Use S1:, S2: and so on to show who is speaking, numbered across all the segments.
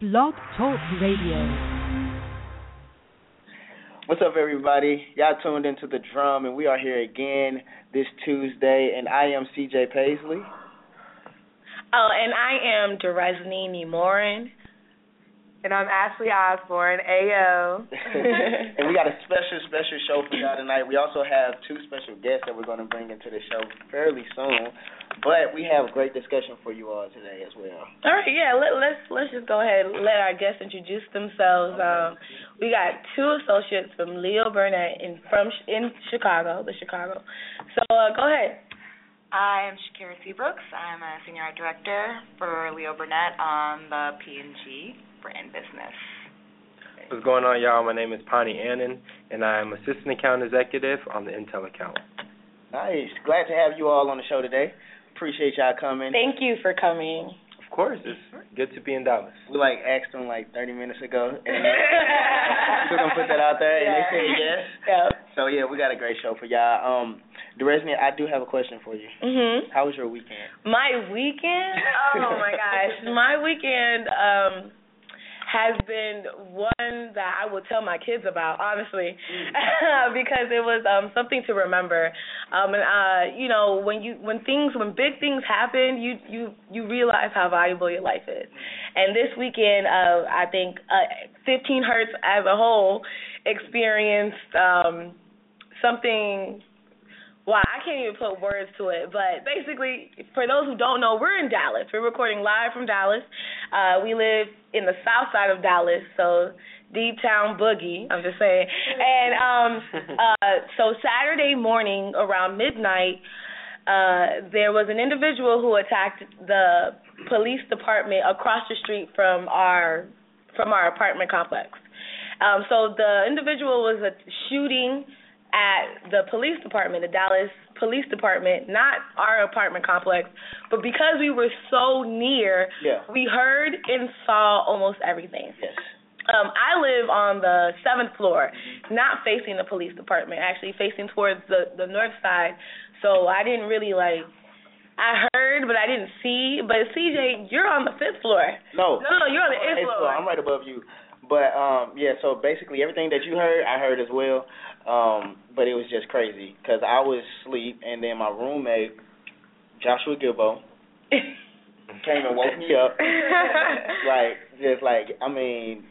S1: Blog Talk Radio.
S2: What's up, everybody? Y'all tuned into the drum, and we are here again this Tuesday, and I am CJ Paisley.
S3: Oh, and I am Deresnini Morin.
S4: And I'm Ashley Osborne, AO.
S2: and we got a special, special show for y'all tonight. We also have two special guests that we're going to bring into the show fairly soon. But we have a great discussion for you all today as well.
S3: All right, yeah. Let, let's let's just go ahead and let our guests introduce themselves. Um, we got two associates from Leo Burnett in from in Chicago, the Chicago. So uh, go ahead.
S5: I am Shakira Seabrooks. I'm a senior art director for Leo Burnett on the P&G brand business.
S6: What's going on, y'all? My name is Pani Annan, and I'm assistant account executive on the Intel account.
S2: Nice. Glad to have you all on the show today. Appreciate y'all coming.
S3: Thank you for coming.
S6: Of course, it's good to be in Dallas.
S2: We like asked them like 30 minutes ago, and we're gonna put that out there, and they said yes.
S3: Yeah.
S2: So yeah, we got a great show for y'all. Um, Deresney, I do have a question for you.
S3: Mhm.
S2: How was your weekend?
S3: My weekend? Oh my gosh. My weekend um has been one that I will tell my kids about, honestly, because it was um something to remember. Um and uh you know, when you when things when big things happen, you you you realize how valuable your life is. And this weekend uh I think uh 15 Hertz as a whole experienced um something Wow, I can't even put words to it. But basically, for those who don't know, we're in Dallas. We're recording live from Dallas. Uh, we live in the south side of Dallas, so deep town boogie. I'm just saying. And um, uh, so Saturday morning around midnight, uh, there was an individual who attacked the police department across the street from our from our apartment complex. Um, so the individual was a shooting at the police department, the Dallas Police Department, not our apartment complex, but because we were so near,
S2: Yeah.
S3: we heard and saw almost everything.
S2: Yes.
S3: Um, I live on the seventh floor, not facing the police department, actually facing towards the the north side. So I didn't really like. I heard, but I didn't see. But CJ, you're on the fifth floor.
S2: No.
S3: No, no, you're on the eighth floor.
S2: floor. I'm right above you. But um, yeah. So basically, everything that you heard, I heard as well. Um, but it was just crazy because I was asleep, and then my roommate, Joshua Gilbo, came and woke me up. like just like I mean,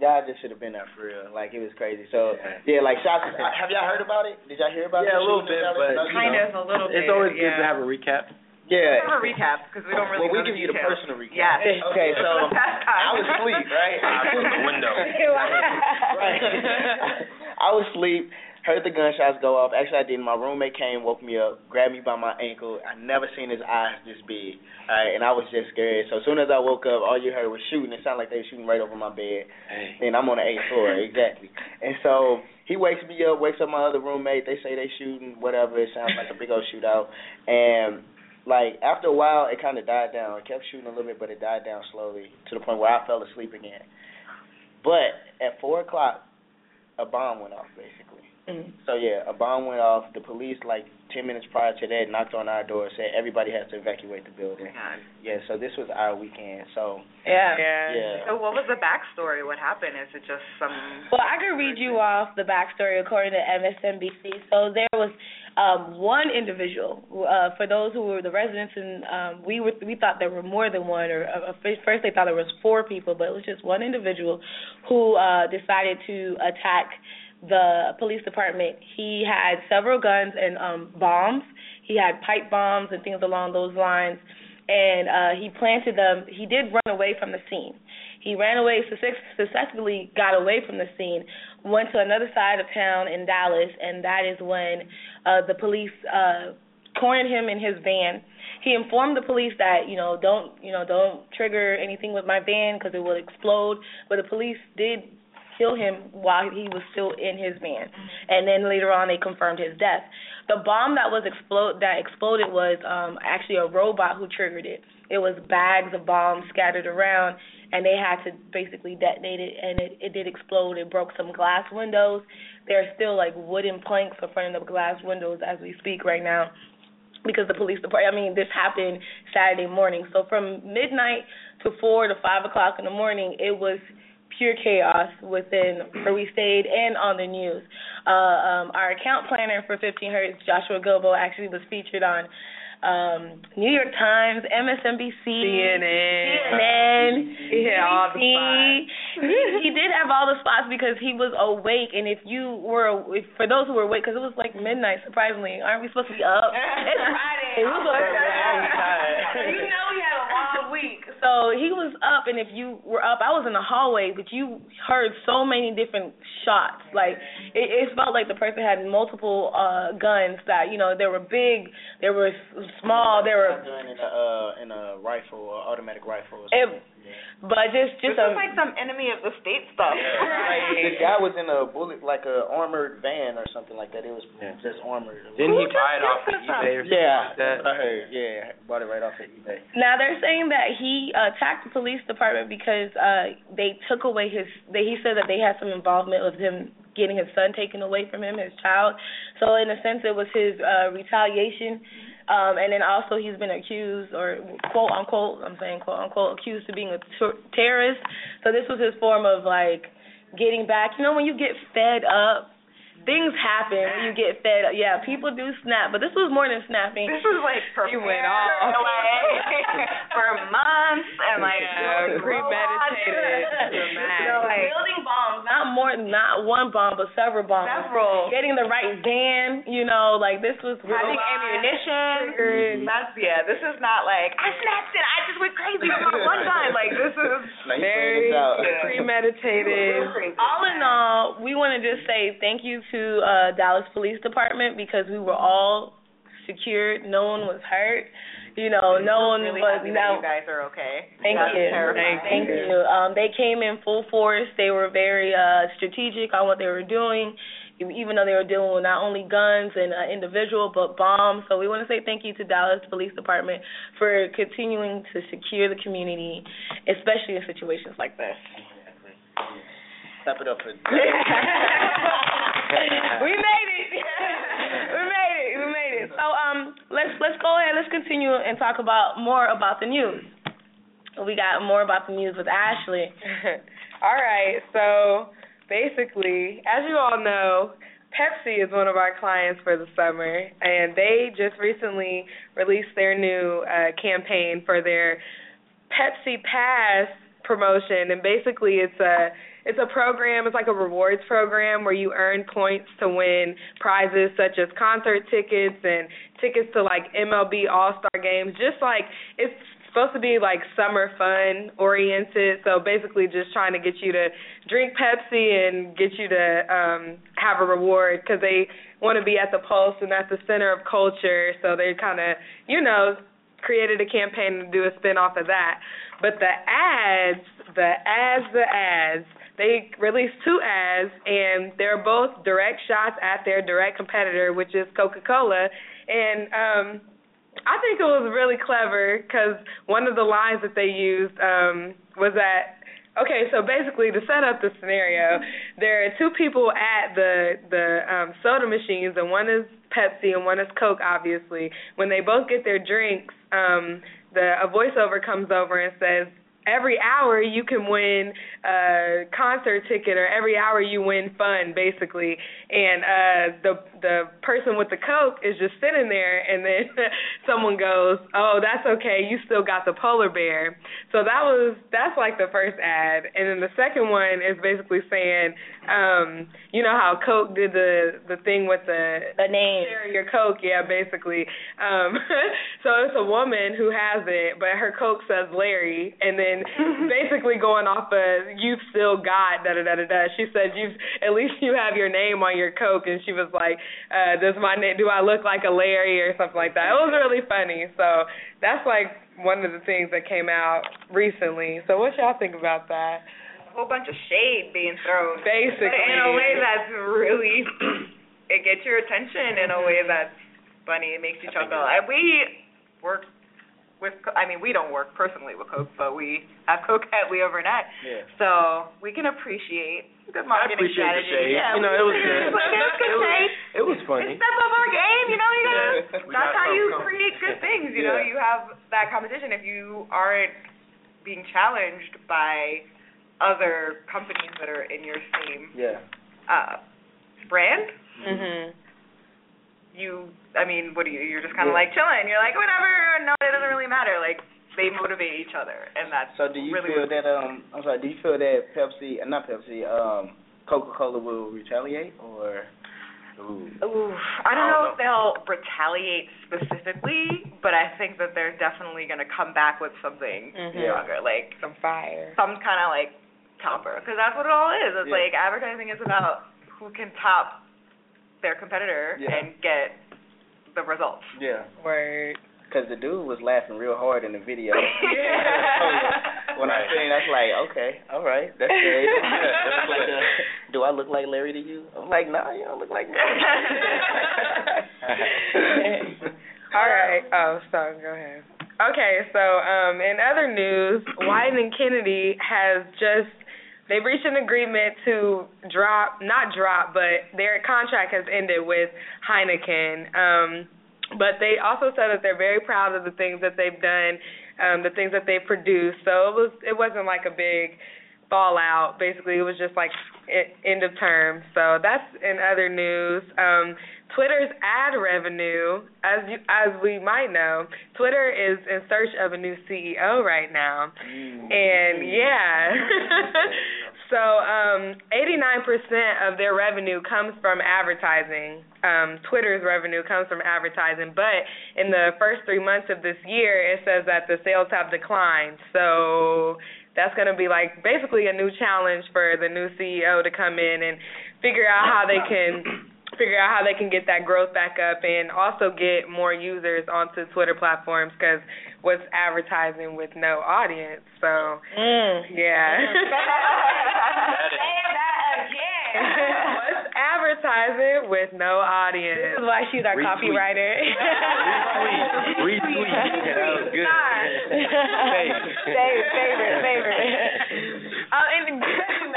S2: y'all just should have been there for real. Like it was crazy. So yeah, like shots. Have y'all heard about it? Did y'all hear about
S6: it?
S2: Yeah,
S6: a little bit, but-
S2: No, you
S4: kind
S2: know.
S4: of a little bit.
S6: It's always good to have a recap.
S2: Yeah.
S4: Have a recap because we don't really
S2: well, we give you the personal recap.
S4: Yes.
S2: Okay, so I was asleep, right?
S6: From the window.
S2: right. I was asleep, heard the gunshots go off. Actually, I didn't. My roommate came, woke me up, grabbed me by my ankle. I never seen his eyes this big. All right, and I was just scared. So as soon as I woke up, all you heard was shooting. It sounded like they were shooting right over my bed.
S6: Hey.
S2: And I'm on the eighth floor, exactly. And so he wakes me up, wakes up my other roommate. They say they shooting, whatever. It sounds like a big old shootout. And like after a while, it kind of died down. It kept shooting a little bit, but it died down slowly to the point where I fell asleep again. But at four o'clock, a bomb went off basically.
S3: Mm.
S2: So yeah, a bomb went off. The police, like ten minutes prior to that, knocked on our door, said everybody has to evacuate the building.
S4: God.
S2: Yeah, so this was our weekend. So
S3: Yeah.
S2: Yeah.
S4: So what was the backstory? What happened? Is it just some?
S3: Well, I could read you off the backstory according to MSNBC. So there was um, one individual. Uh, for those who were the residents, and um, we were we thought there were more than one. Or uh, first they thought there was four people, but it was just one individual who uh, decided to attack the police department. He had several guns and um, bombs. He had pipe bombs and things along those lines, and uh, he planted them. He did run away from the scene. He ran away, success- successfully got away from the scene, went to another side of town in Dallas, and that is when uh, the police uh, cornered him in his van. He informed the police that you know don't you know don't trigger anything with my van because it will explode. But the police did kill him while he was still in his van, and then later on they confirmed his death. The bomb that was explode that exploded was um, actually a robot who triggered it. It was bags of bombs scattered around, and they had to basically detonate it, and it, it did explode. It broke some glass windows. There are still like wooden planks in front of the glass windows as we speak right now. because the police department. I mean, this happened Saturday morning. So from midnight to four to five o'clock in the morning, it was pure chaos within where we stayed and on the news. Uh, um, our account planner for 15 Hertz, Joshua Gilbo, actually was featured on um, New York Times, MSNBC,
S4: CNN,
S3: CNN,
S4: He had all the
S3: BBC. he, he did have all the spots because he was awake, and if you were, if, for those who were awake, because it was like midnight, surprisingly, aren't we supposed to be up? it's Friday. We was you know we had a long week, so he was up, and if you were up, I was in the hallway, but you heard so many different shots. Like it, it felt like the person had multiple uh guns that you know there were big, there were small, there were.
S2: Gun in a uh, in a rifle automatic rifle. Or
S3: It. But just just
S5: this
S3: a
S5: is like some enemy of the state stuff.
S2: Like, the guy was in a bullet, like a armored van or something like that. It was
S6: Yeah.
S2: just armored.
S6: Didn't he buy it
S5: just
S6: off of eBay or something
S2: Yeah,
S6: like that?
S2: that's what I heard. Yeah, bought it right off of eBay.
S3: Now they're saying that he uh, attacked the police department because uh they took away his. They, he said that they had some involvement with him getting his son taken away from him, his child. So in a sense, it was his uh retaliation. Um, and then also he's been accused, or quote unquote, I'm saying quote unquote, accused of being a ter- terrorist. So this was his form of like getting back. You know, when you get fed up, things happen when you get fed up. Yeah, people do snap, but this was more than snapping.
S5: This was like
S4: He
S5: prepared
S4: went off.
S5: like, for months and like
S4: Yeah, premeditated.
S5: No, like
S3: building bombs, not more, not one bomb, but several bombs.
S5: several.
S3: Getting the right van, you know, like this was real.
S5: Having ammunition.
S4: Triggers.
S5: That's yeah. This is not like I snapped it. I just went crazy for one time. Like this is
S4: Very
S2: figured this out.
S5: Yeah.
S4: premeditated.
S3: All in all, we want to just say thank you to uh Dallas Police Department because we were all secured. No one was hurt. You know, no one
S5: really
S3: was.
S5: happy that
S3: No,
S5: you guys are okay.
S3: Thank
S5: That's
S3: you.
S5: terrifying.
S3: Thank you. Um, they came in full force. They were very uh, strategic on what they were doing, even though they were dealing with not only guns and uh, individual, but bombs. So we want to say thank you to Dallas Police Department for continuing to secure the community, especially in situations like this.
S2: Clap it up for
S3: we made it. we made it. We made it. So um, let's let's go ahead. Let's continue and talk about more about the news. We got more about the news with Ashley.
S4: all right, so basically, as you all know, Pepsi is one of our clients for the summer, and they just recently released their new uh, campaign for their Pepsi Pass promotion, and basically it's a it's a program, it's like a rewards program where you earn points to win prizes such as concert tickets and tickets to like MLB All-Star games, just like it's supposed to be like summer fun oriented. So basically just trying to get you to drink Pepsi and get you to um have a reward cuz they want to be at the pulse and at the center of culture. So they kind of, you know, created a campaign to do a spin off of that. But the ads, the ads, the ads, they released two ads and they're both direct shots at their direct competitor, which is Coca-Cola. And um I think it was really clever because one of the lines that they used um was that Okay, so basically to set up the scenario, there are two people at the the um soda machines and one is Pepsi and one is Coke obviously. When they both get their drinks, um the a voiceover comes over and says every hour you can win a concert ticket or every hour you win fun basically. And uh the the person with the coke is just sitting there and then someone goes oh that's okay you still got the polar bear. So that was that's like the first ad. And then the second one is basically saying um you know how coke did the the thing with the
S3: The name.
S4: share your coke? Yeah basically. Um so it's a woman who has it but her coke says larry and then basically going off of you've still got da da da da da. She said you've at least you have your name on your coke and she was like uh does my name do i look like a larry or something like that? It was really funny. So that's like one of the things that came out recently. So what y'all think about that
S5: whole bunch of shade being thrown.
S4: basically
S5: But in a way that's really it gets your attention in a way that's funny. It makes you chuckle. And we work with. I mean, we don't work personally with Coke, but we have Coke at We Overnight.
S2: Yeah.
S5: so we can appreciate good
S6: I
S5: marketing
S6: appreciate the
S5: strategy.
S6: shade.
S5: Yeah,
S6: you know, it was good.
S5: It was good
S6: it, was, it was funny.
S5: Step up our game, you know. You gotta.
S2: Yeah.
S6: We
S5: how you
S6: something.
S5: create good things. You know, you have that competition. If you aren't being challenged by other companies that are in your same
S2: Yeah.
S5: uh brand,
S4: Mhm.
S5: you I mean, what do you you're just kinda
S2: Yeah.
S5: like chilling. You're like, whatever, no, it doesn't really matter. Like they motivate each other and that's
S2: So do you
S5: really
S2: feel that um I'm sorry, do you feel that Pepsi uh, not Pepsi, um Coca Cola will retaliate or
S6: Ooh.
S5: Ooh, I don't
S6: I don't
S5: know if they'll retaliate specifically, but I think that they're definitely gonna come back with something
S4: Mhm.
S5: Stronger, like
S4: Some fire.
S5: some kind of like topper, because that's what it all is. It's
S2: Yeah.
S5: like advertising is about who can top their competitor
S2: Yeah.
S5: and get the results.
S2: Yeah.
S4: Word.
S2: Because the dude was laughing real hard in the video.
S5: Yeah.
S2: when I seen, I was like, okay, all right, that's great. That's like, uh, do I look like Larry to you? I'm like, nah, you don't look like me.
S4: All right. Oh, so go ahead. Okay, so um, in other news, Wieden and Kennedy has just they've reached an agreement to drop, not drop, but their contract has ended with Heineken. Um, but they also said that they're very proud of the things that they've done, um, the things that they've produced. So it was it wasn't like a big fallout. Basically, it was just like end of term. So that's in other news. Um, Twitter's ad revenue, as you, as we might know, Twitter is in search of a new CEO right now, and yeah. so um, 89% of their revenue comes from advertising. Um, Twitter's revenue comes from advertising, but in the first three months of this year, it says that the sales have declined. So that's going to be like basically a new challenge for the new CEO to come in and figure out how they can figure out how they can get that growth back up and also get more users onto Twitter platforms because what's advertising with no audience. So
S3: Mm.
S4: yeah.
S3: Say that again.
S4: what's advertising with no audience?
S3: This is why she's our
S6: Retweet.
S3: copywriter.
S6: Retweet. Retweet. Yeah, that was good.
S3: Favorite, favorite, favorite. Uh, and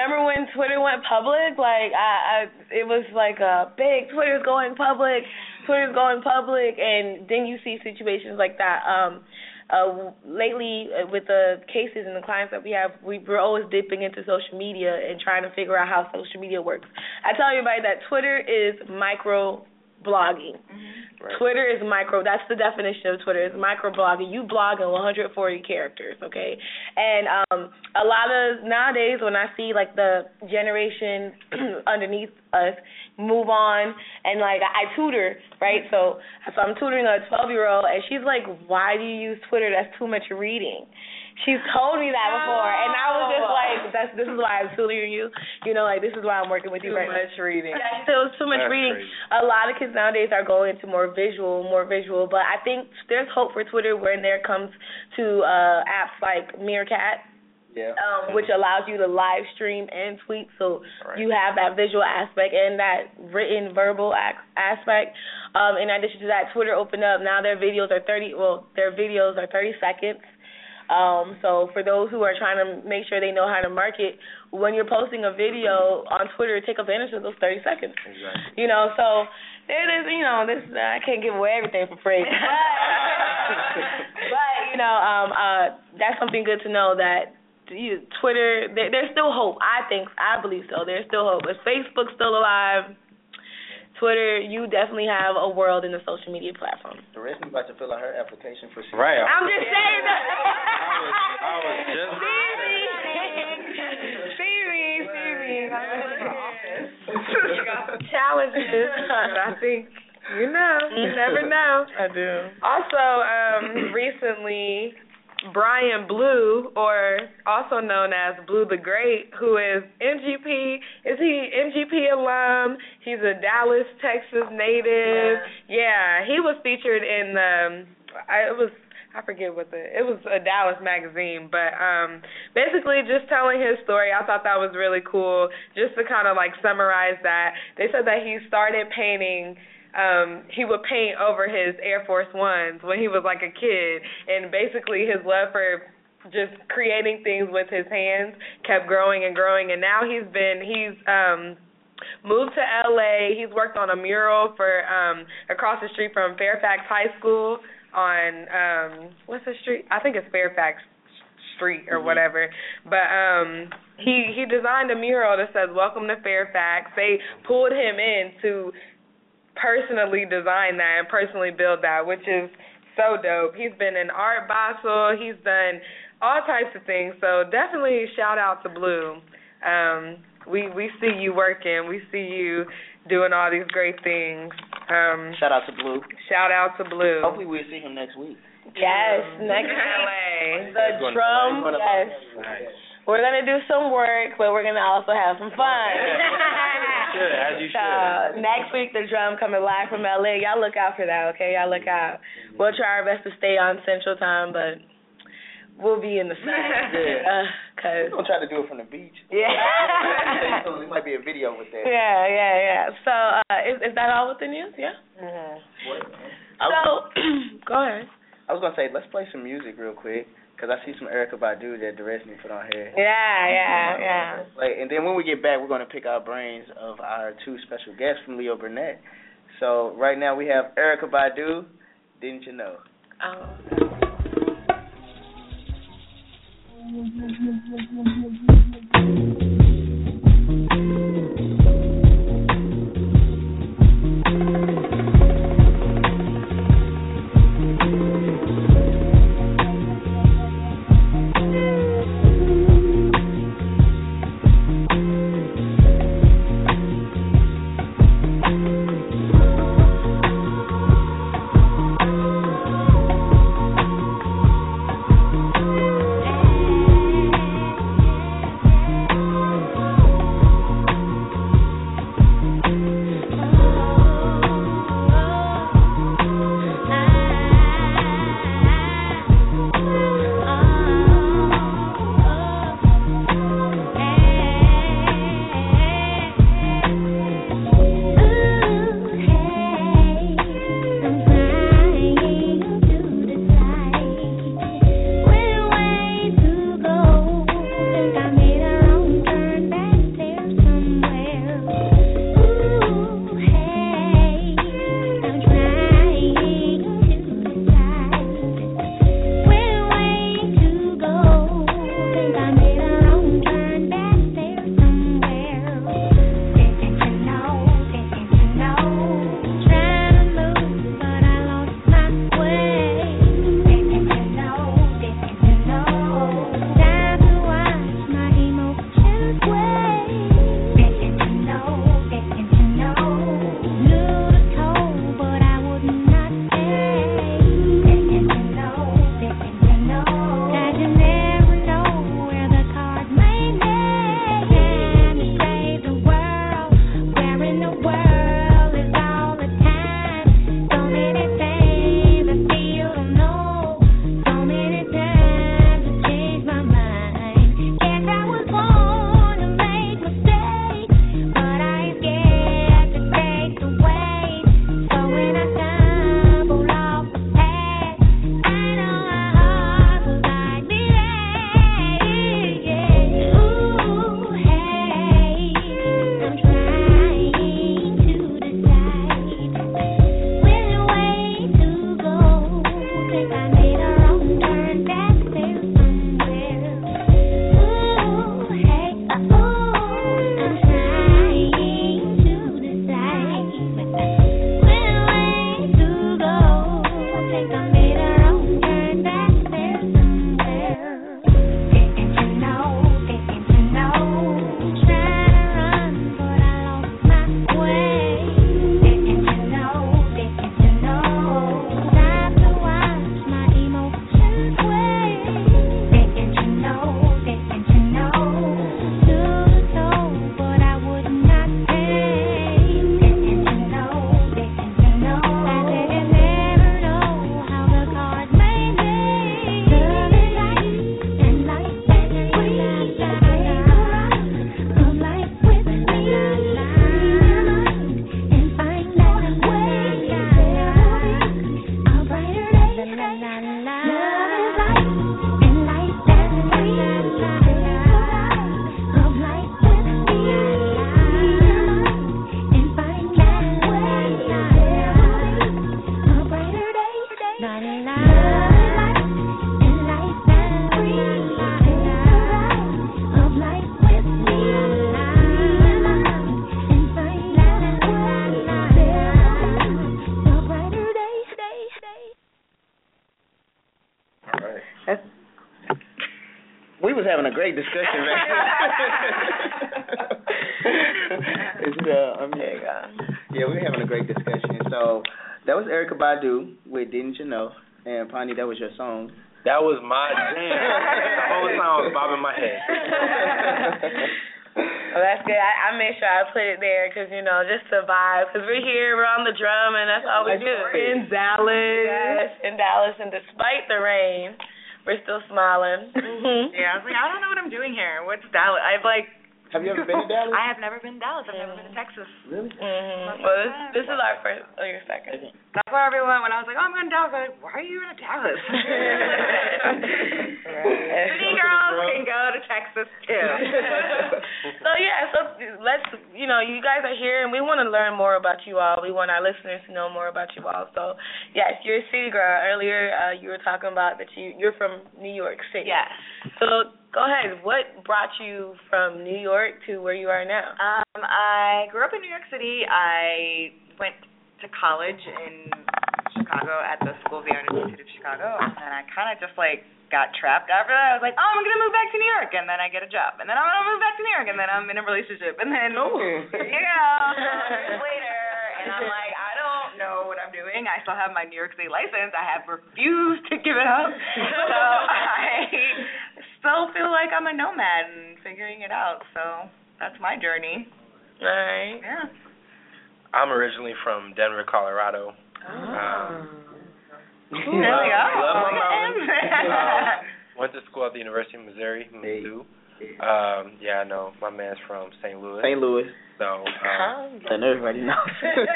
S3: remember when Twitter went public? Like, I, I, it was like a big Twitter's going public, Twitter's going public, and then you see situations like that. Um, uh, lately, uh, with the cases and the clients that we have, we, we're always dipping into social media and trying to figure out how social media works. I tell everybody that Twitter is micro blogging.
S6: Right.
S3: Twitter is micro. That's the definition of Twitter. Is micro blogging. You blog in 140 characters, okay? And um, a lot of nowadays, when I see like the generation underneath us move on, and like I tutor, right? So, so I'm tutoring a 12 year old, and she's like, "Why do you use Twitter? That's too much reading." She's told me that before, and I was just like, "That's this is why I'm tutoring you. You know, like this is why I'm working with
S4: Too
S3: you right now."
S4: much reading.
S3: Yeah, she said it was too much
S6: That's
S3: reading.
S6: crazy.
S3: A lot of kids nowadays are going into more visual, more visual. But I think there's hope for Twitter when there comes to uh apps like Meerkat,
S2: Yeah.
S3: um, which allows you to live stream and tweet, so
S6: Right.
S3: you have that visual aspect and that written verbal aspect. Um, in addition to that, Twitter opened up. Now their videos are 30. Well, their videos are 30 seconds. Um, so for those who are trying to make sure they know how to market, when you're posting a video on Twitter, take advantage of those 30 seconds.
S6: Exactly.
S3: You know, so there is. You know, this I can't give away everything for free, but you know, um, uh, that's something good to know that you, Twitter. There, there's still hope. I think. I believe so. There's still hope. If Facebook's still alive, Twitter, you definitely have a world in the social media platform.
S2: The rest is about to fill out her application for CEO.
S6: Right.
S3: I'm just saying that.
S6: I was, I was just.
S3: See me, see me.
S4: You got some challenges, but I think you know, you never know.
S3: I do.
S4: Also, um, recently, Brian Blue, or also known as Blue the Great, who is MGP, is he MGP alum? He's a Dallas, Texas native. Yeah, he was featured in the. I, it was I forget what the it was a Dallas magazine, but um basically just telling his story. I thought that was really cool. Just to kind of like summarize that, they said that he started painting um he would paint over his Air Force Ones when he was like a kid and basically his love for just creating things with his hands kept growing and growing and now he's been he's um moved to LA. He's worked on a mural for um across the street from Fairfax High School on um what's the street? I think it's Fairfax Street or whatever. But um he he designed a mural that says "Welcome to Fairfax." They pulled him in to personally design that and personally build that, which is so dope. He's been an Art Basel. He's done all types of things. So definitely shout out to Blue. Um, we we see you working. We see you doing all these great things. Um,
S2: Shout out to Blue.
S4: shout out to Blue.
S2: Hopefully we'll see him next week.
S3: Yes, next
S4: LA.
S3: the drum. Yes,
S6: Nice.
S3: We're gonna do some work, but we're gonna also have some fun.
S6: Should, as you should.
S3: So next week the drum coming live from LA. Y'all look out for that, okay? Y'all look out. We'll try our best to stay on Central Time, but we'll be in the sun.
S2: Yeah.
S3: Uh, cause
S2: We're gonna try to do it from the beach.
S3: yeah.
S2: There might be a video with that.
S3: yeah, yeah, yeah. So uh, is is that all with the news? Yeah.
S2: I was,
S3: So go ahead.
S2: I was gonna say let's play some music real quick because I see some Erykah Badu that Dresden put on here.
S3: Yeah, yeah, yeah.
S2: Like, and then when we get back, we're gonna pick our brains of our two special guests from Leo Burnett. So right now we have Erykah Badu. Didn't you know?
S3: Um,
S2: great discussion, man. it's, uh, I mean,
S3: There you go.
S2: yeah, we're having a great discussion. So that was Erykah Badu with "Didn't You Know," and Pawnee, that was your song.
S6: That was my jam. the whole time was bobbing my head.
S3: Well, that's good. I, I made sure I put it there because you know just to vibe. Because we're here, we're on the drum, and that's all we do.
S4: In Dallas.
S3: Yes, in Dallas, and despite the rain, we're still smiling. Mhm.
S5: Yeah, I was like, I don't know what I'm doing here. What's Dallas? I've like,
S2: Have you ever been to Dallas?
S5: I have never been to Dallas. I've never been to Texas.
S2: really?
S3: Mhm. Well, this, this is our first, or your second.
S5: That's why everyone, when I was like, oh, I'm going to Dallas, I was like, why are you in a Dallas? City girls can go to Texas too.
S3: so yeah, so let's you know, you guys are here and we want to learn more about you all. We want our listeners to know more about you all. So yes, you're a city girl. Earlier uh, you were talking about that you you're from New York City.
S5: yes.
S3: So go ahead. What brought you from New York to where you are now?
S5: Um, I grew up in New York City. I went to college in Chicago at the School of the Art Institute of Chicago, and then I kind of just like got trapped after that. I was like, oh, I'm gonna move back to New York, and then I get a job, and then I'm gonna move back to New York, and then I'm in a relationship, and then
S2: Oh.
S5: you know, years later, and I'm like, I don't know what I'm doing. I still have my New York State license. I have refused to give it up, so I still feel like I'm a nomad and figuring it out. So that's my journey.
S3: All right.
S5: Yeah.
S6: I'm originally from Denver, Colorado.
S3: Oh.
S6: Um,
S5: There we go.
S6: Love my
S5: Look at him.
S6: Um, went to school at the University of Missouri,
S2: Hey.
S6: Mizzou. Um, yeah, I know. My man's from St. Louis.
S2: St. Louis.
S6: So um,
S2: And everybody knows.
S6: he's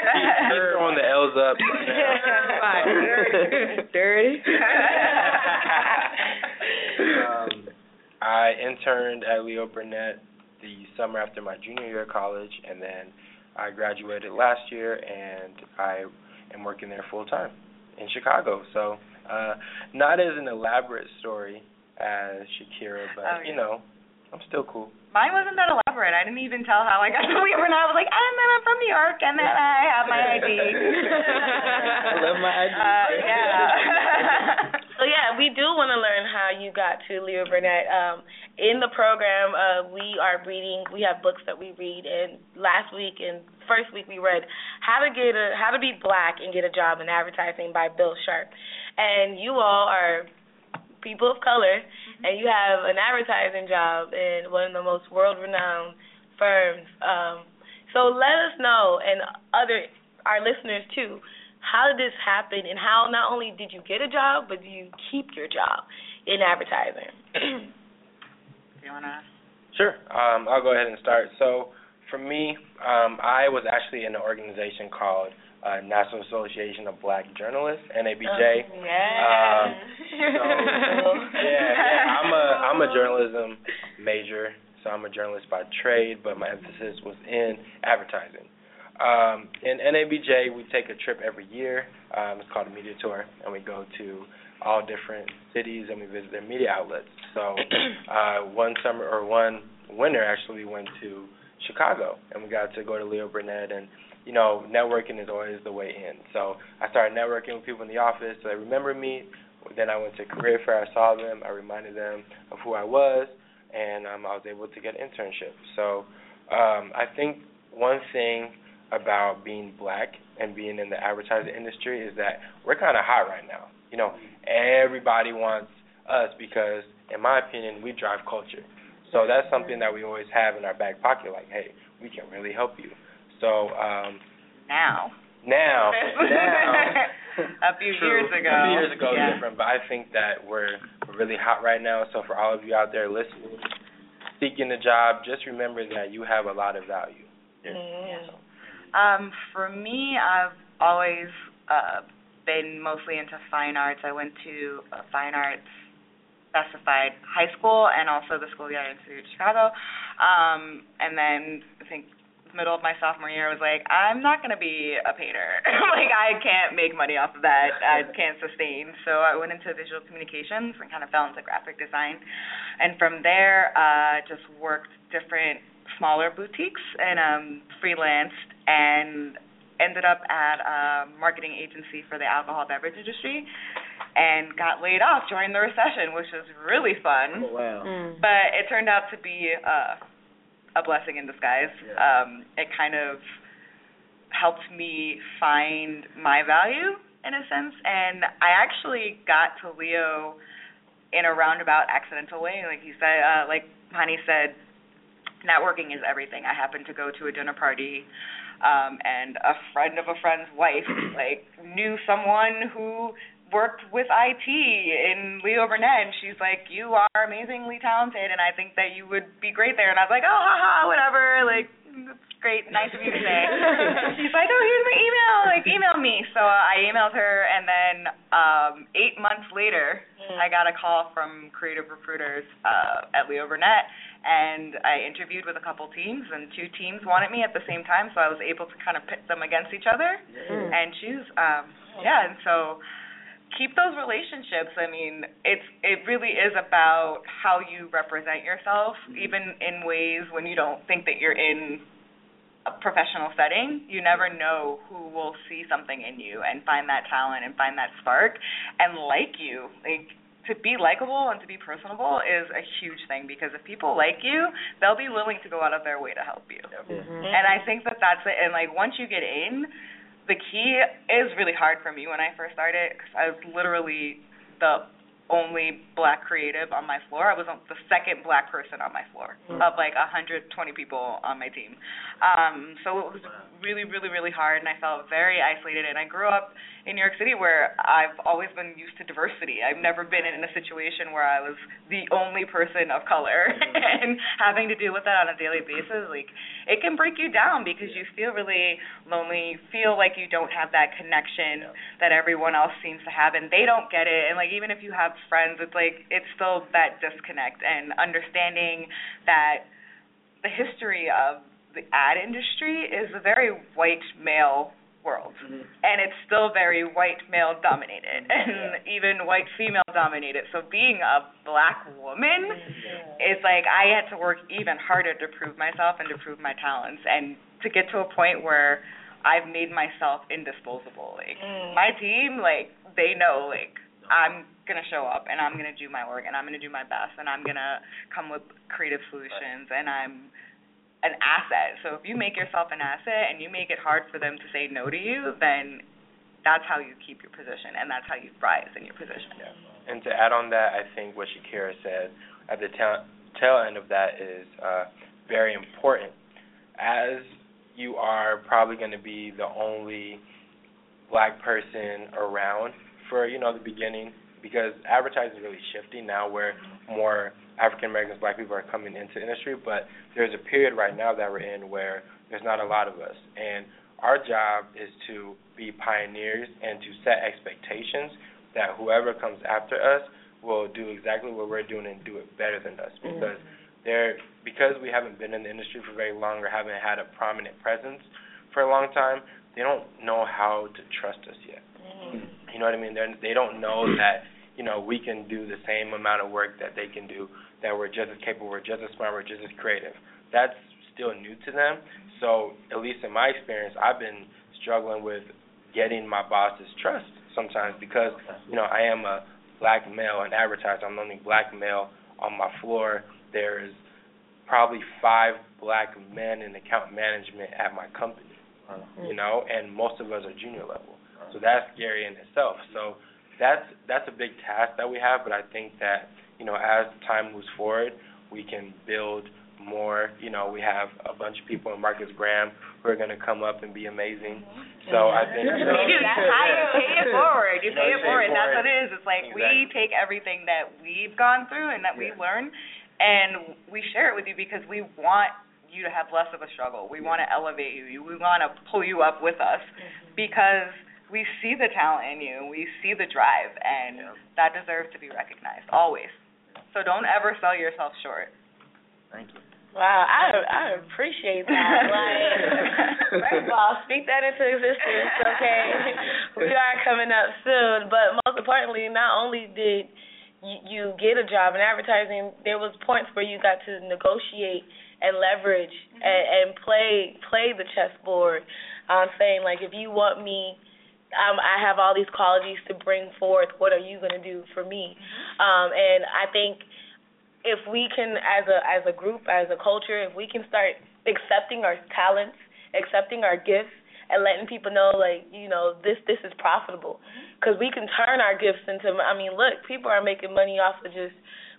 S6: throwing the L's up right now.
S4: Dirty.
S6: um, I interned at Leo Burnett the summer after my junior year of college, and then I graduated last year, and I am working there full time in Chicago. So, uh, not as an elaborate story as Shakira, but
S5: Oh,
S6: you know, I'm still cool.
S5: Mine wasn't that elaborate. I didn't even tell how I got to Leo Burnett. I was like, and then I'm from New York, and then I have my ID.
S2: I love my ID.
S5: Uh, yeah.
S3: So yeah, we do want to learn how you got to Leo Burnett. Um, in the program, uh, we are reading. We have books that we read, and last week and first week we read How to Get a How to Be Black and Get a Job in Advertising by Bill Sharp. And you all are people of color, and you have an advertising job in one of the most world-renowned firms. Um, so let us know, and other our listeners too. How did this happen, and how not only did you get a job, but do you keep your job in advertising?
S5: Do you wanna?
S6: Sure. Um, I'll go ahead and start. So, for me, um, I was actually in an organization called uh, National Association of Black Journalists, NABJ. Um, so, yeah, yeah, I'm a I'm a journalism major, so I'm a journalist by trade, but my emphasis was in advertising. Um, in NABJ, we take a trip every year. Um, it's called a media tour, and we go to all different cities and we visit their media outlets. So, uh, one summer or one winter, actually, we went to Chicago, and we got to go to Leo Burnett and you know, networking is always the way in. So I started networking with people in the office. So they remember me. Then I went to career fair. I saw them. I reminded them of who I was, and um, I was able to get an internship. So um, I think one thing about being black and being in the advertising industry is that we're kind of hot right now. You know, everybody wants us because, in my opinion, we drive culture. So that's something that we always have in our back pocket. Like, hey, we can really help you. So um,
S5: Now.
S6: now, now,
S5: a few
S6: True.
S5: years ago.
S6: A few years ago,
S5: yeah.
S6: different. But I think that we're we're really hot right now. So for all of you out there listening, seeking a job, just remember that you have a lot of value.
S3: Mm.
S5: Um, for me, I've always uh, been mostly into fine arts. I went to a fine arts specified high school and also the School of the Art Institute of Chicago. Um, and then I think middle of my sophomore year, I was like, I'm not going to be a painter. like, I can't make money off of that. I can't sustain. So I went into visual communications and kind of fell into graphic design. And from there, uh, just worked different smaller boutiques and um, freelanced and ended up at a marketing agency for the alcohol beverage industry. and got laid off during the recession, which was really fun.
S2: Oh, wow.
S3: Mm.
S5: But it turned out to be uh, a blessing in disguise.
S2: Yeah.
S5: Um, it kind of helped me find my value in a sense, and I actually got to Leo in a roundabout accidental way. Like you said, uh, like Honey said, networking is everything. I happened to go to a dinner party um and a friend of a friend's wife like knew someone who worked with IT in Leo Burnett and she's like, You are amazingly talented and I think that you would be great there and I was like, Oh haha, whatever, like that's great, nice of you to say. she's like, Oh, here's my email, like email me. So uh, I emailed her and then um eight months later I got a call from creative recruiters uh at Leo Burnett and I interviewed with a couple teams, and two teams wanted me at the same time, so I was able to kind of pit them against each other
S3: Mm.
S5: and choose. Um, yeah, and so keep those relationships. I mean, it's it really is about how you represent yourself, even in ways when you don't think that you're in a professional setting. You never know who will see something in you and find that talent and find that spark and like you. Like to be likable and to be personable is a huge thing because if people like you, they'll be willing to go out of their way to help you.
S3: Mhm.
S5: And I think that that's it. And like once you get in, the key is really hard for me when I first started because I was literally the only black creative on my floor. I was the second black person on my floor
S3: Mm.
S5: of like 120 people on my team. Um, so it was really, really, really hard, and I felt very isolated. And I grew up in New York City where I've always been used to diversity. I've never been in a situation where I was the only person of color and having to deal with that on a daily basis. Like it can break you down because you feel really lonely, you feel like you don't have that connection that everyone else seems to have and they don't get it. And like even if you have friends, it's like it's still that disconnect and understanding that the history of the ad industry is a very white male world.
S2: Mhm.
S5: and it's still very white male dominated. And even white female dominated. So being a black woman is like i had to work even harder to prove myself and to prove my talents and to get to a point where i've made myself indisposable. Like
S3: Mm.
S5: my team like they know like i'm to show up and i'm to do my work and i'm to do my best and i'm to come with creative solutions and i'm an asset. So if you make yourself an asset and you make it hard for them to say no to you, then that's how you keep your position and that's how you rise in your position. Yeah.
S6: And to add on that, I think what Shakira said at the tail, tail end of that is uh, very important. As you are probably going to be the only black person around for you know the beginning, because advertising is really shifting now, where more African Americans, black people are coming into industry. But there's a period right now that we're in where there's not a lot of us, and our job is to be pioneers and to set expectations that whoever comes after us will do exactly what we're doing and do it better than us. Mm-hmm. Because they're because we haven't been in the industry for very long or haven't had a prominent presence for a long time they don't know how to trust us yet you know what i mean they they don't know mm. that you know we can do the same amount of work that they can do that we're just as capable we're just as smart we're just as creative that's still new to them so at least in my experience i've been struggling with getting my boss's trust sometimes because you know I am a black male in advertising. I'm the only black male on my floor. There's probably five black men in account management at my company. You know, and most of us are junior level. So that's scary in itself. So that's that's a big task that we have, but I think that, you know, as time moves forward, we can build more. You know, we have a bunch of people in Marcus Graham who are going to come up and be amazing. So mm-hmm. I think
S5: You do. That's how you pay it forward. You
S6: You know,
S5: pay
S6: you
S5: it
S6: pay it
S5: forward. That's what it is. It's like we take everything that we've gone through and that we've learned, and we share it with you because we want you to have less of a struggle. We want to elevate you. We want to pull you up with us mm-hmm. because we see the talent in you. We see the drive, and that deserves to be recognized always. So don't ever sell yourself short.
S2: Thank you.
S3: Wow, I I appreciate that. Like, first of all, speak that into existence, okay? we are coming up soon, but most importantly, not only did you, you get a job in advertising, there was points where you got to negotiate and leverage and, and play play the chessboard, um, saying like, if you want me um, I have all these qualities to bring forth. What are you going to do for me? Um, and I think if we can, as a as a group, as a culture, if we can start accepting our talents, accepting our gifts, and letting people know like you know this this is profitable because we can turn our gifts into i mean look people are making money off of just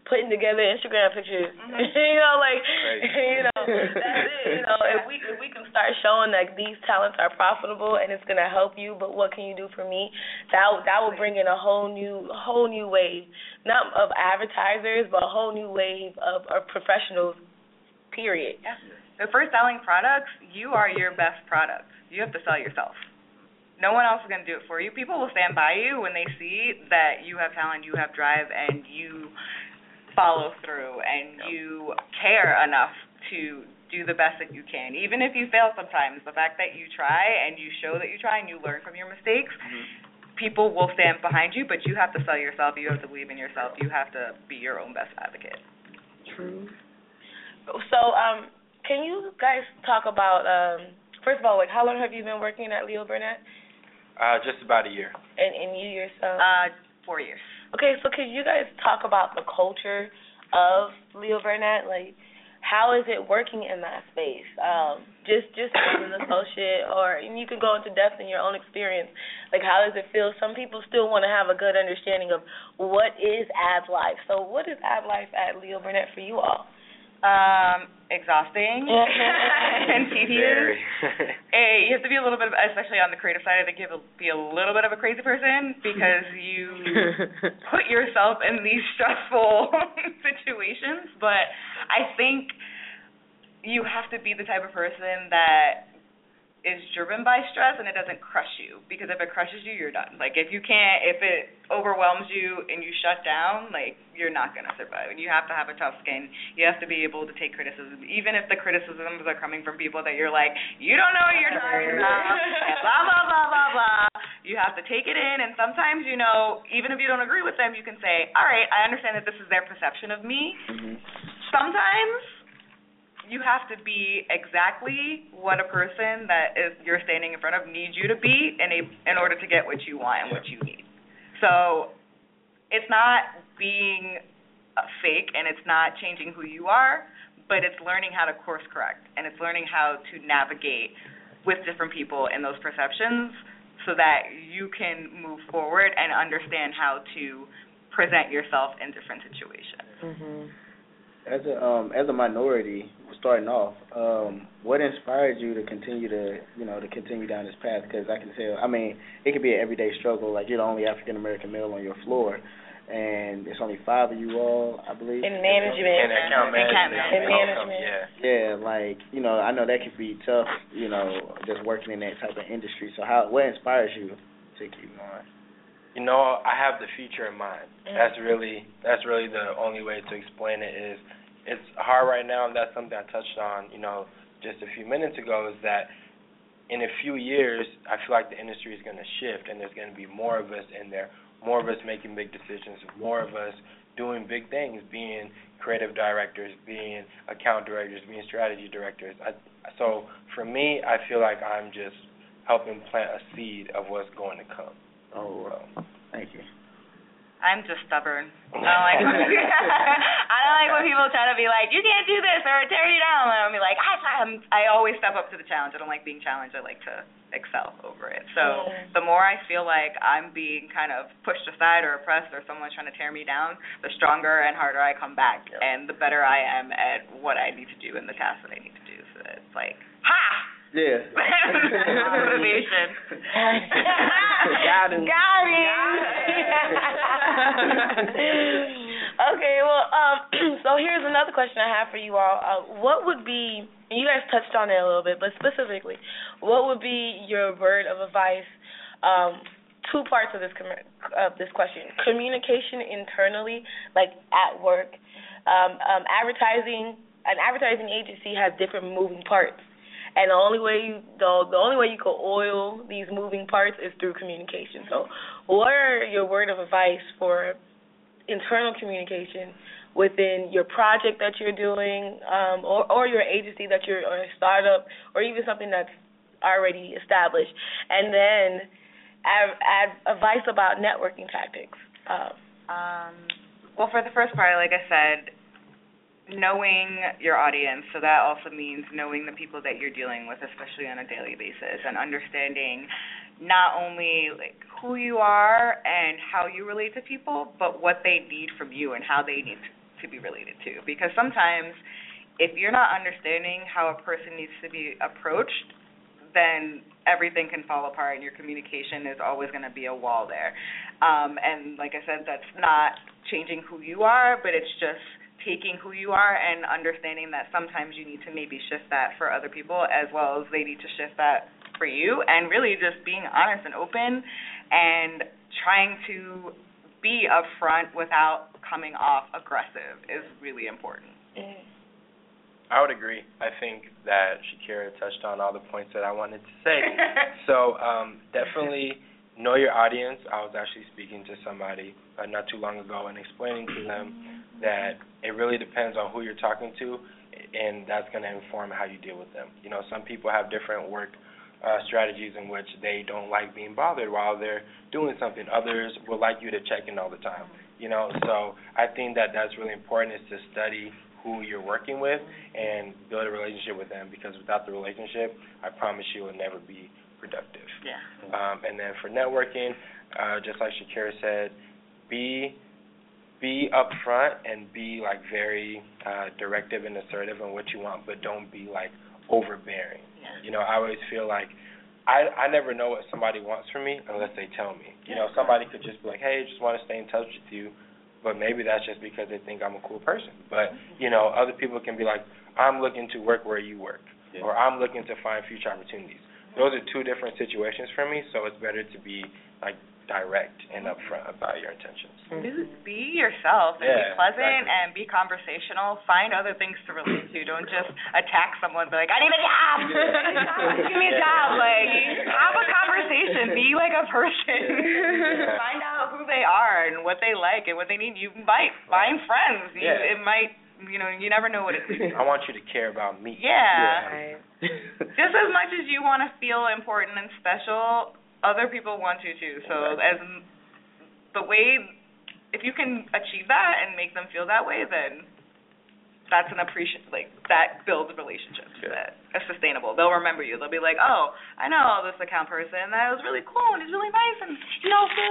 S3: putting together instagram pictures
S5: mm-hmm.
S3: you know like you know that's it you know if we if we can start showing that these talents are profitable and it's going to help you but what can you do for me that that will bring in a whole new whole new wave not of advertisers but a whole new wave of, of professionals period
S5: yeah. so for selling products you are your best product you have to sell yourself. No one else is going to do it for you. People will stand by you when they see that you have talent, you have drive, and you follow through and you care enough to do the best that you can. Even if you fail sometimes, the fact that you try and you show that you try and you learn from your mistakes, mm-hmm. people will stand behind you, but you have to sell yourself. You have to believe in yourself. You have to be your own best advocate.
S3: True. So, um, can you guys talk about um, First of all, like how long have you been working at Leo Burnett?
S6: Uh, just about a year.
S3: And and you yourself?
S5: Uh, four years.
S3: Okay, so could you guys talk about the culture of Leo Burnett? Like, how is it working in that space? Um, just just as an associate, or and you can go into depth in your own experience. Like, how does it feel? Some people still want to have a good understanding of what is ad life. So, what is ad life at Leo Burnett for you all?
S5: Um, exhausting uh-huh. and tedious. hey, you have to be a little bit, of, especially on the creative side. I think you have to be a little bit of a crazy person because you put yourself in these stressful situations. But I think you have to be the type of person that is driven by stress and it doesn't crush you because if it crushes you you're done. Like if you can't if it overwhelms you and you shut down like you're not going to survive. And you have to have a tough skin. You have to be able to take criticism even if the criticisms are coming from people that you're like you don't know what you're talking about blah blah blah blah blah. You have to take it in and sometimes you know even if you don't agree with them you can say all right i understand that this is their perception of me. Mm-hmm. sometimes you have to be exactly what a person that is you're standing in front of needs you to be in a in order to get what you want and what you need. So it's not being fake and it's not changing who you are, but it's learning how to course correct and it's learning how to navigate with different people and those perceptions so that you can move forward and understand how to present yourself in different situations.
S3: Mm-hmm.
S2: As a um as a minority, starting off, um, what inspired you to continue to, you know, to continue down this path? Because I can tell, I mean, it could be an everyday struggle. Like you're the only African American male on your floor, and it's only five of you all, I believe.
S3: In management.
S6: In account management.
S3: In management.
S6: Yeah.
S2: Yeah, like you know, I know that could be tough. You know, just working in that type of industry. So how, what inspires you to keep going?
S6: You know, I have the future in mind. Mm-hmm. That's really that's really the only way to explain it is it's hard right now, and that's something I touched on, you know, just a few minutes ago, is that in a few years, I feel like the industry is going to shift, and there's going to be more of us in there, more of us making big decisions, more of us doing big things, being creative directors, being account directors, being strategy directors. I, so for me, I feel like I'm just helping plant a seed of what's going to come.
S2: Oh, well, thank you.
S5: I'm just stubborn. I don't like I don't like when people try to be like, you can't do this or tear you down. And I'm be like, I I'm, I always step up to the challenge. I don't like being challenged. I like to excel over it. So the more I feel like I'm being kind of pushed aside or oppressed or someone's trying to tear me down, the stronger and harder I come back, and the better I am at what I need to do and the tasks that I need to do. So it's like, ha!
S2: Yeah.
S5: Motivation.
S3: Got him. Got him. okay, well, um, so here's another question I have for you all. Uh, what would be, and you guys touched on it a little bit, but specifically, what would be your word of advice? Um, two parts of this com- of this question: communication internally, like at work. Um, um, advertising, an advertising agency has different moving parts and the only way you the the only way you can oil these moving parts is through communication. So, what are your word of advice for internal communication within your project that you're doing, um, or or your agency that you're or a startup, or even something that's already established, and then ad, ad, advice about networking tactics. Um,
S5: um, well, for the first part, like I said, knowing your audience. So that also means knowing the people that you're dealing with, especially on a daily basis, and understanding not only like who you are and how you relate to people, but what they need from you and how they need to be related to. Because sometimes if you're not understanding how a person needs to be approached, then everything can fall apart and your communication is always going to be a wall there. Um, and like I said, that's not changing who you are, but it's just taking who you are and understanding that sometimes you need to maybe shift that for other people as well as they need to shift that for you and really just being honest and open and trying to be upfront without coming off aggressive is really important.
S6: I would agree. I think that Shakira touched on all the points that I wanted to say. so um, definitely know your audience. I was actually speaking to somebody uh, not too long ago and explaining to them that it really depends on who you're talking to, and that's going to inform how you deal with them. You know, some people have different work uh, strategies in which they don't like being bothered while they're doing something. Others would like you to check in all the time. You know, so I think that that's really important is to study who you're working with and build a relationship with them because without the relationship, I promise you it will never be productive.
S5: Yeah.
S6: Um, and then for networking, uh, just like Shakira said, be be upfront and be like very uh, directive and assertive on what you want, but don't be like overbearing.
S5: Yeah.
S6: You know, I always feel like I I never know what somebody wants from me unless they tell me. You know, somebody could just be like, "Hey, I just want to stay in touch with you," but maybe that's just because they think I'm a cool person. But you know, other people can be like, "I'm looking to work where you work,"
S2: Yeah.
S6: or "I'm looking to find future opportunities." Those are two different situations for me, so it's better to be like direct and upfront about your intentions. Mm-hmm.
S5: Be, be yourself and
S6: Yeah,
S5: be pleasant
S6: exactly.
S5: and be conversational. Find other things to relate to. Don't just attack someone. Be like, I need a job. Give me a job. Like, have a conversation. Be like a person. Find out who they are and what they like and what they need. You might find friends. You,
S6: Yeah.
S5: It might. You know, you never know what it is.
S6: I want you to care about me.
S5: Yeah.
S4: Right.
S5: Just as much as you want to feel important and special, other people want you to. So as the way, if you can achieve that and make them feel that way, then that's an appreciation. Like that builds relationships
S6: Yeah.
S5: that sustainable. They'll remember you. They'll be like, oh, I know this account person. That was really cool and he's really nice and you know who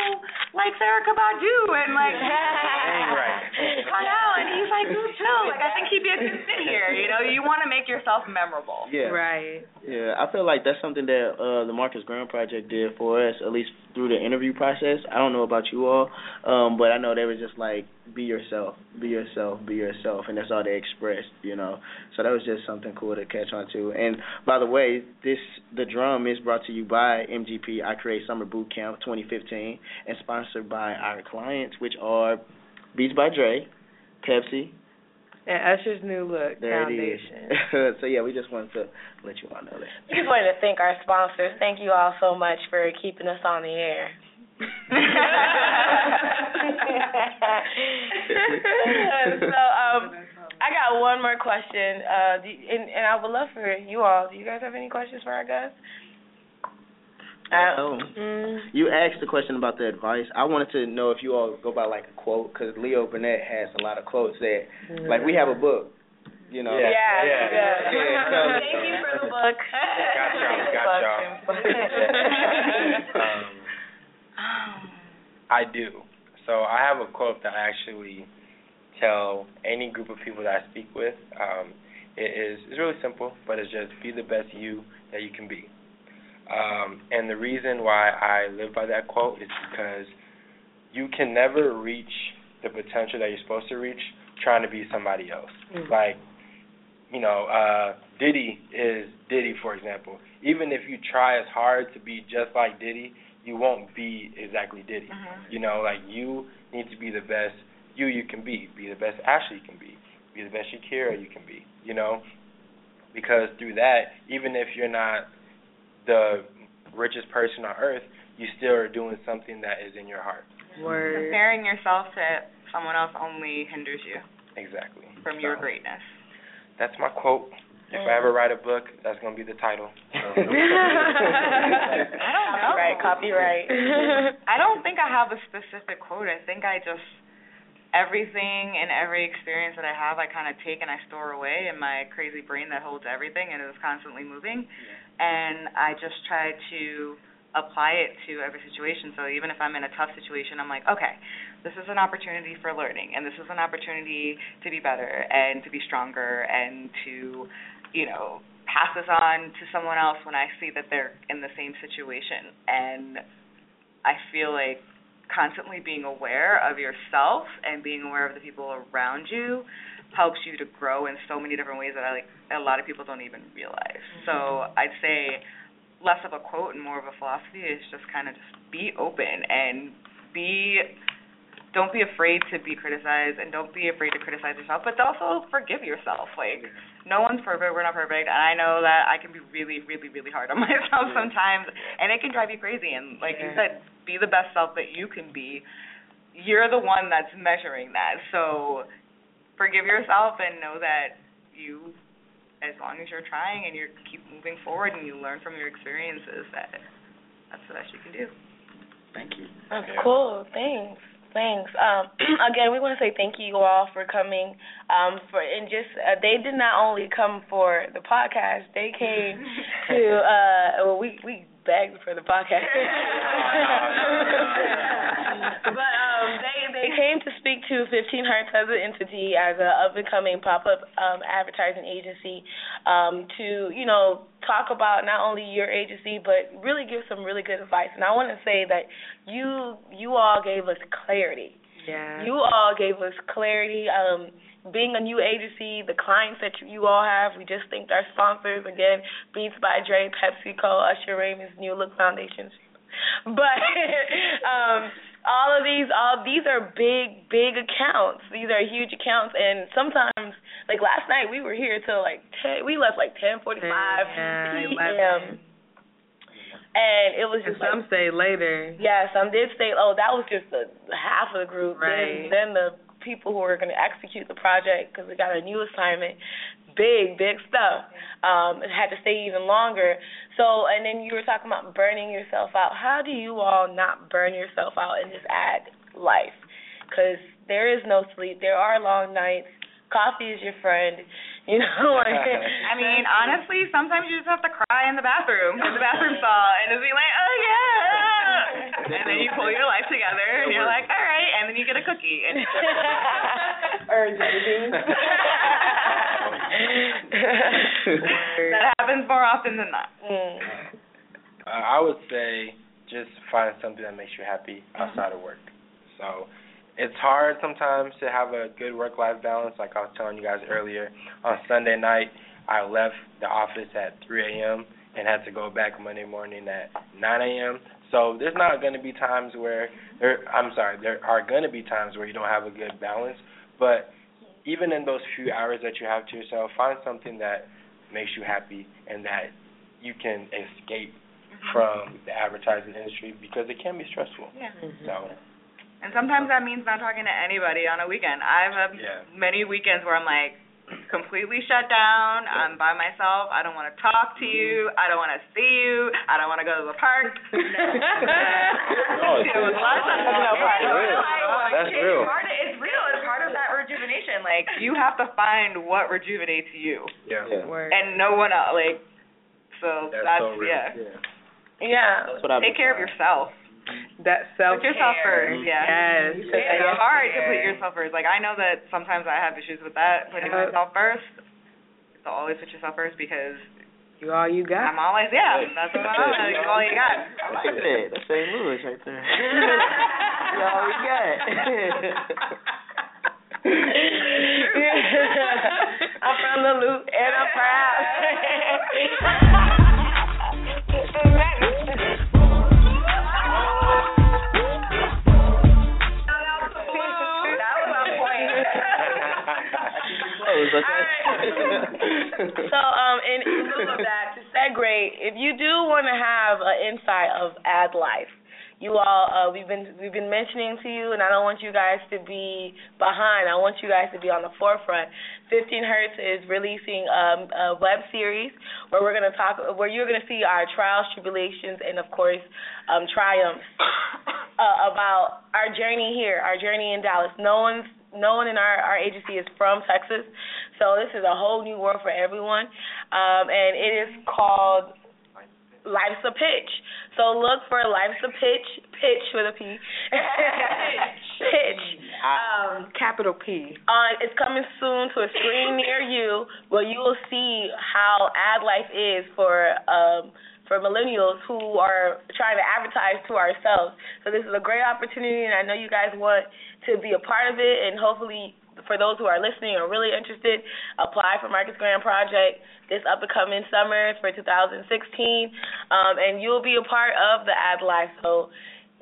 S5: likes Erykah Badu and like
S6: Dang right.
S5: hung out and he's like dude too. Like I think he'd be a good fit here. You know, you want to make yourself memorable.
S2: Yeah.
S4: Right.
S2: Yeah, I feel like that's something that uh the Marcus Graham project did for us, at least through the interview process. I don't know about you all, um, but I know they were just like, be yourself, be yourself, be yourself, and that's all they expressed, you know. So that was just something cool to catch on to. And by the way, this the drum is brought to you by MGP I Create Summer Boot Camp 2015 and sponsored by our clients, which are Beats by Dre, Pepsi,
S4: And Usher's new look
S2: there
S4: foundation.
S2: it is. so yeah, we just wanted to let you all know that.
S3: we just wanted to thank our sponsors. Thank you all so much for keeping us on the air. so um I got one more question. Uh do, and, and I would love for you all. Do you guys have any questions for our guests?
S2: Oh.
S3: Mm,
S2: You asked the question about the advice. I wanted to know if you all go by like a quote, because Leo Burnett has a lot of quotes that, like, we have a book, you know.
S6: Yeah.
S3: yeah,
S6: yeah.
S3: yeah.
S2: Yeah, so-
S3: Thank you for the book.
S6: Got y'all, got y'all. um, I do. So I have a quote that I actually tell any group of people that I speak with. Um, it is it's really simple, but it's just be the best you that you can be. Um, and the reason why I live by that quote is because you can never reach the potential that you're supposed to reach trying to be somebody else. Like, you know, uh, Diddy is Diddy, for example. Even if you try as hard to be just like Diddy, you won't be exactly Diddy. You know, like you need to be the best you you can be. Be the best Ashley you can be. Be the best Shakira you can be. You know, because through that, even if you're not the richest person on earth, you still are doing something that is in your heart.
S4: Word.
S5: Comparing yourself to someone else only hinders you
S6: Exactly.
S5: from your greatness.
S6: That's my quote. If I ever write a book, that's gonna be the title.
S5: I don't know.
S3: Copyright, copyright.
S5: I don't think I have a specific quote. I think I just everything and every experience that I have, I kind of take and I store away in my crazy brain that holds everything and is constantly moving. And I just try to apply it to every situation. So even if I'm in a tough situation, I'm like, okay, this is an opportunity for learning, and this is an opportunity to be better and to be stronger and to you know, pass this on to someone else when I see that they're in the same situation. And I feel like constantly being aware of yourself and being aware of the people around you helps you to grow in so many different ways that I like a lot of people don't even realize. Mm-hmm. So I'd say less of a quote and more of a philosophy is just kind of just be open and be don't be afraid to be criticized and don't be afraid to criticize yourself, but also forgive yourself. Like no one's perfect, we're not perfect, and I know that I can be really, really, really hard on myself sometimes, and it can drive you crazy. And like you said, be the best self that you can be. You're the one that's measuring that, so forgive yourself and know that you, as long as you're trying and you keep moving forward and you learn from your experiences, that that's the best you can do.
S2: Thank you.
S3: That's cool. Thanks. Thanks. Um, again, we want to say thank you all for coming. Um, for and just uh, they did not only come for the podcast; they came to. Uh, well, we we begged for the podcast. but um, they came to speak to 15 Hertz as an entity, as an up and coming pop up um, advertising agency, um, to you know talk about not only your agency but really give some really good advice. And I want to say that you you all gave us clarity.
S4: Yeah.
S3: You all gave us clarity. Um, being a new agency, the clients that you, you all have, we just thanked our sponsors again, Beats by Dre, PepsiCo, Usher Raymond's New Look Foundation. But um all of these all these are big big accounts. These are huge accounts. And sometimes like last night we were here till like ten we left like ten forty five p.m and it was just
S4: and some
S3: like,
S4: stayed later.
S3: Yeah some did stay oh that was just the half of the group
S4: right.
S3: then, then the people who are going to execute the project because we got a new assignment big, big stuff. Um, it had to stay even longer. So, and then you were talking about burning yourself out. How do you all not burn yourself out in this ad life? Because there is no sleep. There are long nights. Coffee is your friend. You know,
S5: I mean, honestly, sometimes you just have to cry in the bathroom, in the bathroom stall, and just be like, oh yeah, and then you pull your life together, and you're like, all right, and then you get a cookie. And that happens more often than not.
S3: Mm.
S6: Uh, I would say just find something that makes you happy outside of work. So it's hard sometimes to have a good work life balance. Like I was telling you guys earlier, on Sunday night I left the office at 3 a.m. and had to go back Monday morning at 9 a.m. So there's not going to be times where there. I'm sorry, there are going to be times where you don't have a good balance. But even in those few hours that you have to yourself, find something that makes you happy and that you can escape mm-hmm. from the advertising industry because it can be stressful.
S5: Yeah.
S6: Mm-hmm. So.
S5: And sometimes that means not talking to anybody on a weekend. I've had
S6: yeah.
S5: many weekends where I'm like, completely shut down. I'm by myself. I don't want to talk to you. I don't want to see you. I don't want to go to the park.
S6: no, it's,
S5: it was a lot of times
S6: park. That's real.
S5: It's
S6: real.
S5: Part of, it's real. It's part of that rejuvenation. Like you have to find what rejuvenates you.
S6: Yeah.
S4: yeah.
S5: And no one else. Like so
S6: that's,
S5: that's
S6: so
S5: yeah.
S6: Yeah.
S3: Yeah.
S2: That's what I
S5: Take care of yourself.
S4: That self
S5: Put yourself first, yeah.
S4: Yes.
S5: It's hard to put yourself first. Like I know that sometimes I have issues with that, putting myself first. So always put yourself first because
S4: You all you got.
S5: I'm always yeah. That's what I'm on. You all you got.
S2: I like that. That's St. Louis right there. you all we got.
S3: I'm from the loop and I'm proud.
S2: Okay?
S3: so, um, in, in lieu of that, to segue, if you do want to have an insight of ad life, you all uh we've been we've been mentioning to you and I don't want you guys to be behind. I want you guys to be on the forefront. 15 Hertz is releasing um, a web series where we're going to talk where you're going to see our trials, tribulations and of course um triumphs uh, about our journey here, our journey in Dallas. No one's no one in our our agency is from Texas. So this is a whole new world for everyone. Um and it is called Life's a Pitch. So look for Life's a Pitch, pitch with a P. pitch. Um,
S4: Capital P.
S3: uh, it's coming soon to a screen near you where you will see how ad life is for um for millennials who are trying to advertise to ourselves. So this is a great opportunity and I know you guys want to be a part of it and hopefully for those who are listening or really interested, apply for Marcus Graham Project this up and coming summer for 2016, um, and you'll be a part of the ad life. So,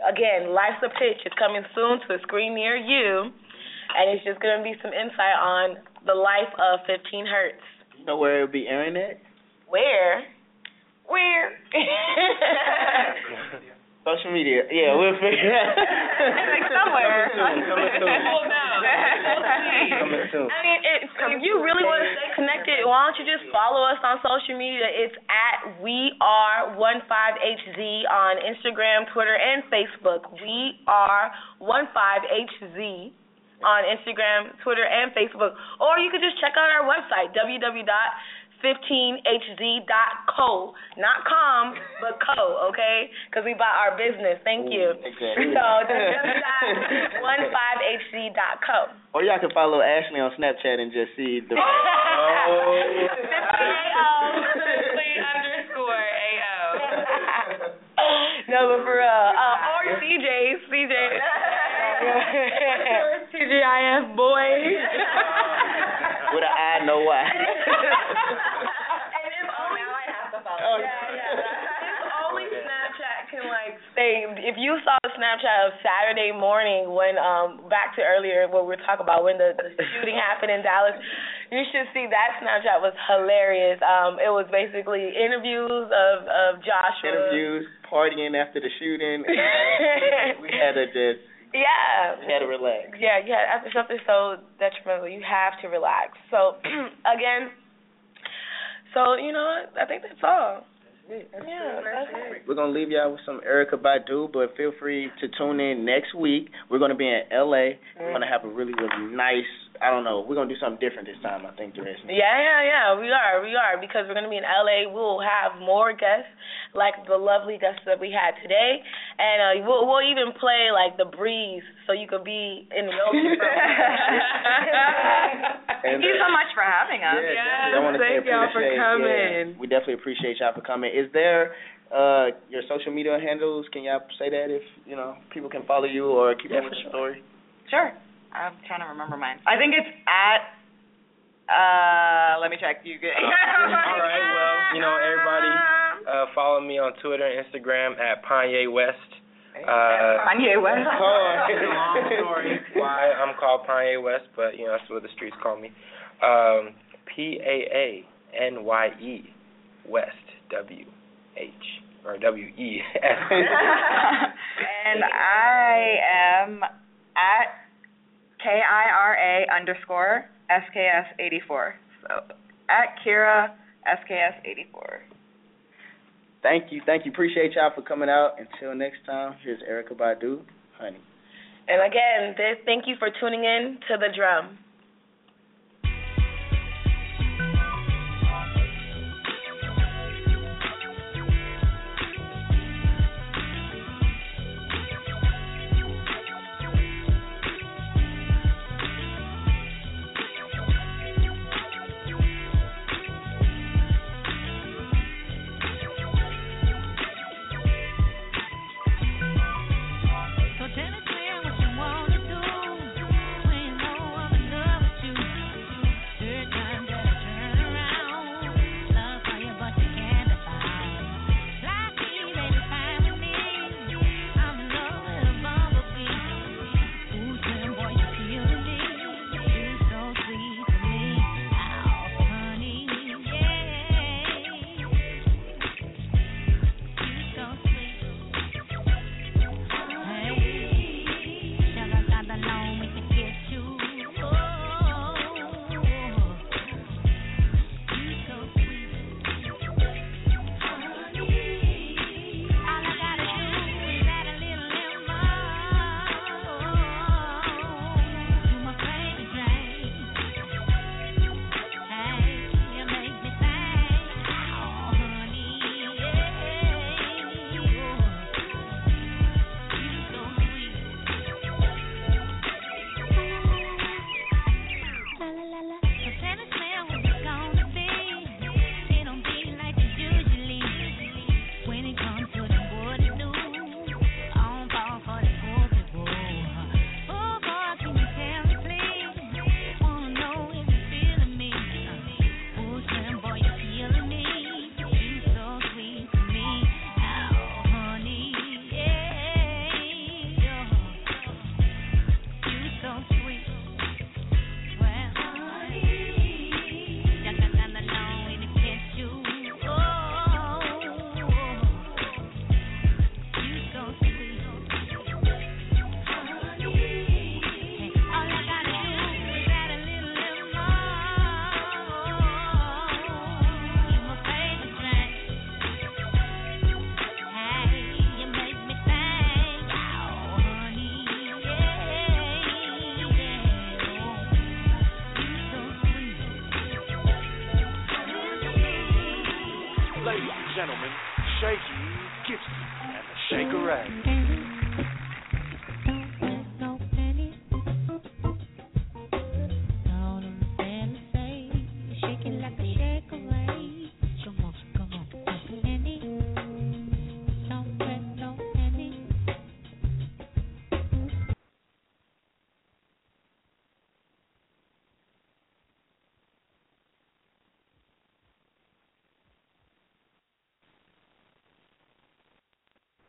S3: again, life's a pitch. It's coming soon to a screen near you, and it's just going to be some insight on the life of 15 Hertz.
S2: You know where it'll be airing at?
S3: Where? Where?
S2: Social media. Yeah, we'll figure it out.
S5: Like somewhere.
S2: Coming soon. Coming soon. Coming soon.
S3: I mean, it, if you really want to stay connected, why don't you just follow us on social media? It's at we are one five HZ on Instagram, Twitter, and Facebook. We are one five HZ on Instagram, Twitter, and Facebook. Or you could just check out our website www.15hz.co, not com, but co. Okay, because we bought our business. Thank you.
S2: Exactly.
S3: So www.15hz.co.
S2: Or y'all can follow Ashley on Snapchat and just see the.
S4: underscore AO.
S3: no, but for real. Uh, or CJ, CJ.
S4: TGIF boy.
S2: With an I, no Y.
S3: and if only, Snapchat can like if you saw the Snapchat of Saturday morning when, um, back to earlier what we were talking about when the, the shooting happened in Dallas, you should see that Snapchat was hilarious. Um, it was basically interviews of of Joshua.
S2: Interviews, partying after the shooting. we had to just,
S3: Yeah.
S2: we had to relax.
S3: Yeah, yeah. After something so detrimental, you have to relax. So again, so you know what? I think that's all. Yeah, that's it.
S2: We're gonna leave y'all with some Erykah Badu, but feel free to tune in next week. We're gonna be in LA. We're gonna mm. have a really, really nice I don't know, we're gonna do something different this time, I think, Duration.
S3: Yeah, yeah, yeah. We are, we are, because we're gonna be in LA. We'll have more guests, like the lovely guests that we had today, and uh, we'll we'll even play like the breeze, so you could be in the ocean.
S5: Thank you so much for having us.
S2: Yeah,
S4: Yes.
S2: I wanna say
S4: thank y'all for coming.
S2: Yeah, we definitely appreciate y'all for coming. Is there uh your social media handles? Can y'all say that if you know people can follow you or keep up with the story?
S5: Sure. I'm trying to remember mine. I think it's at. Uh, let me check. You get.
S6: All right, well, you know, everybody, uh, follow me on Twitter and Instagram at Kanye West. Uh,
S5: Kanye West.
S6: long story why I'm called Kanye West, but you know that's what the streets call me. Um, P A A N Y E West W H or W E S.
S5: and I am at K I R A underscore S K S eighty four. So at Kira S K S eighty four.
S2: Thank you, thank you. Appreciate y'all for coming out. Until next time, here's Erykah Badu, honey.
S3: and again, this, thank you for tuning in to the drum.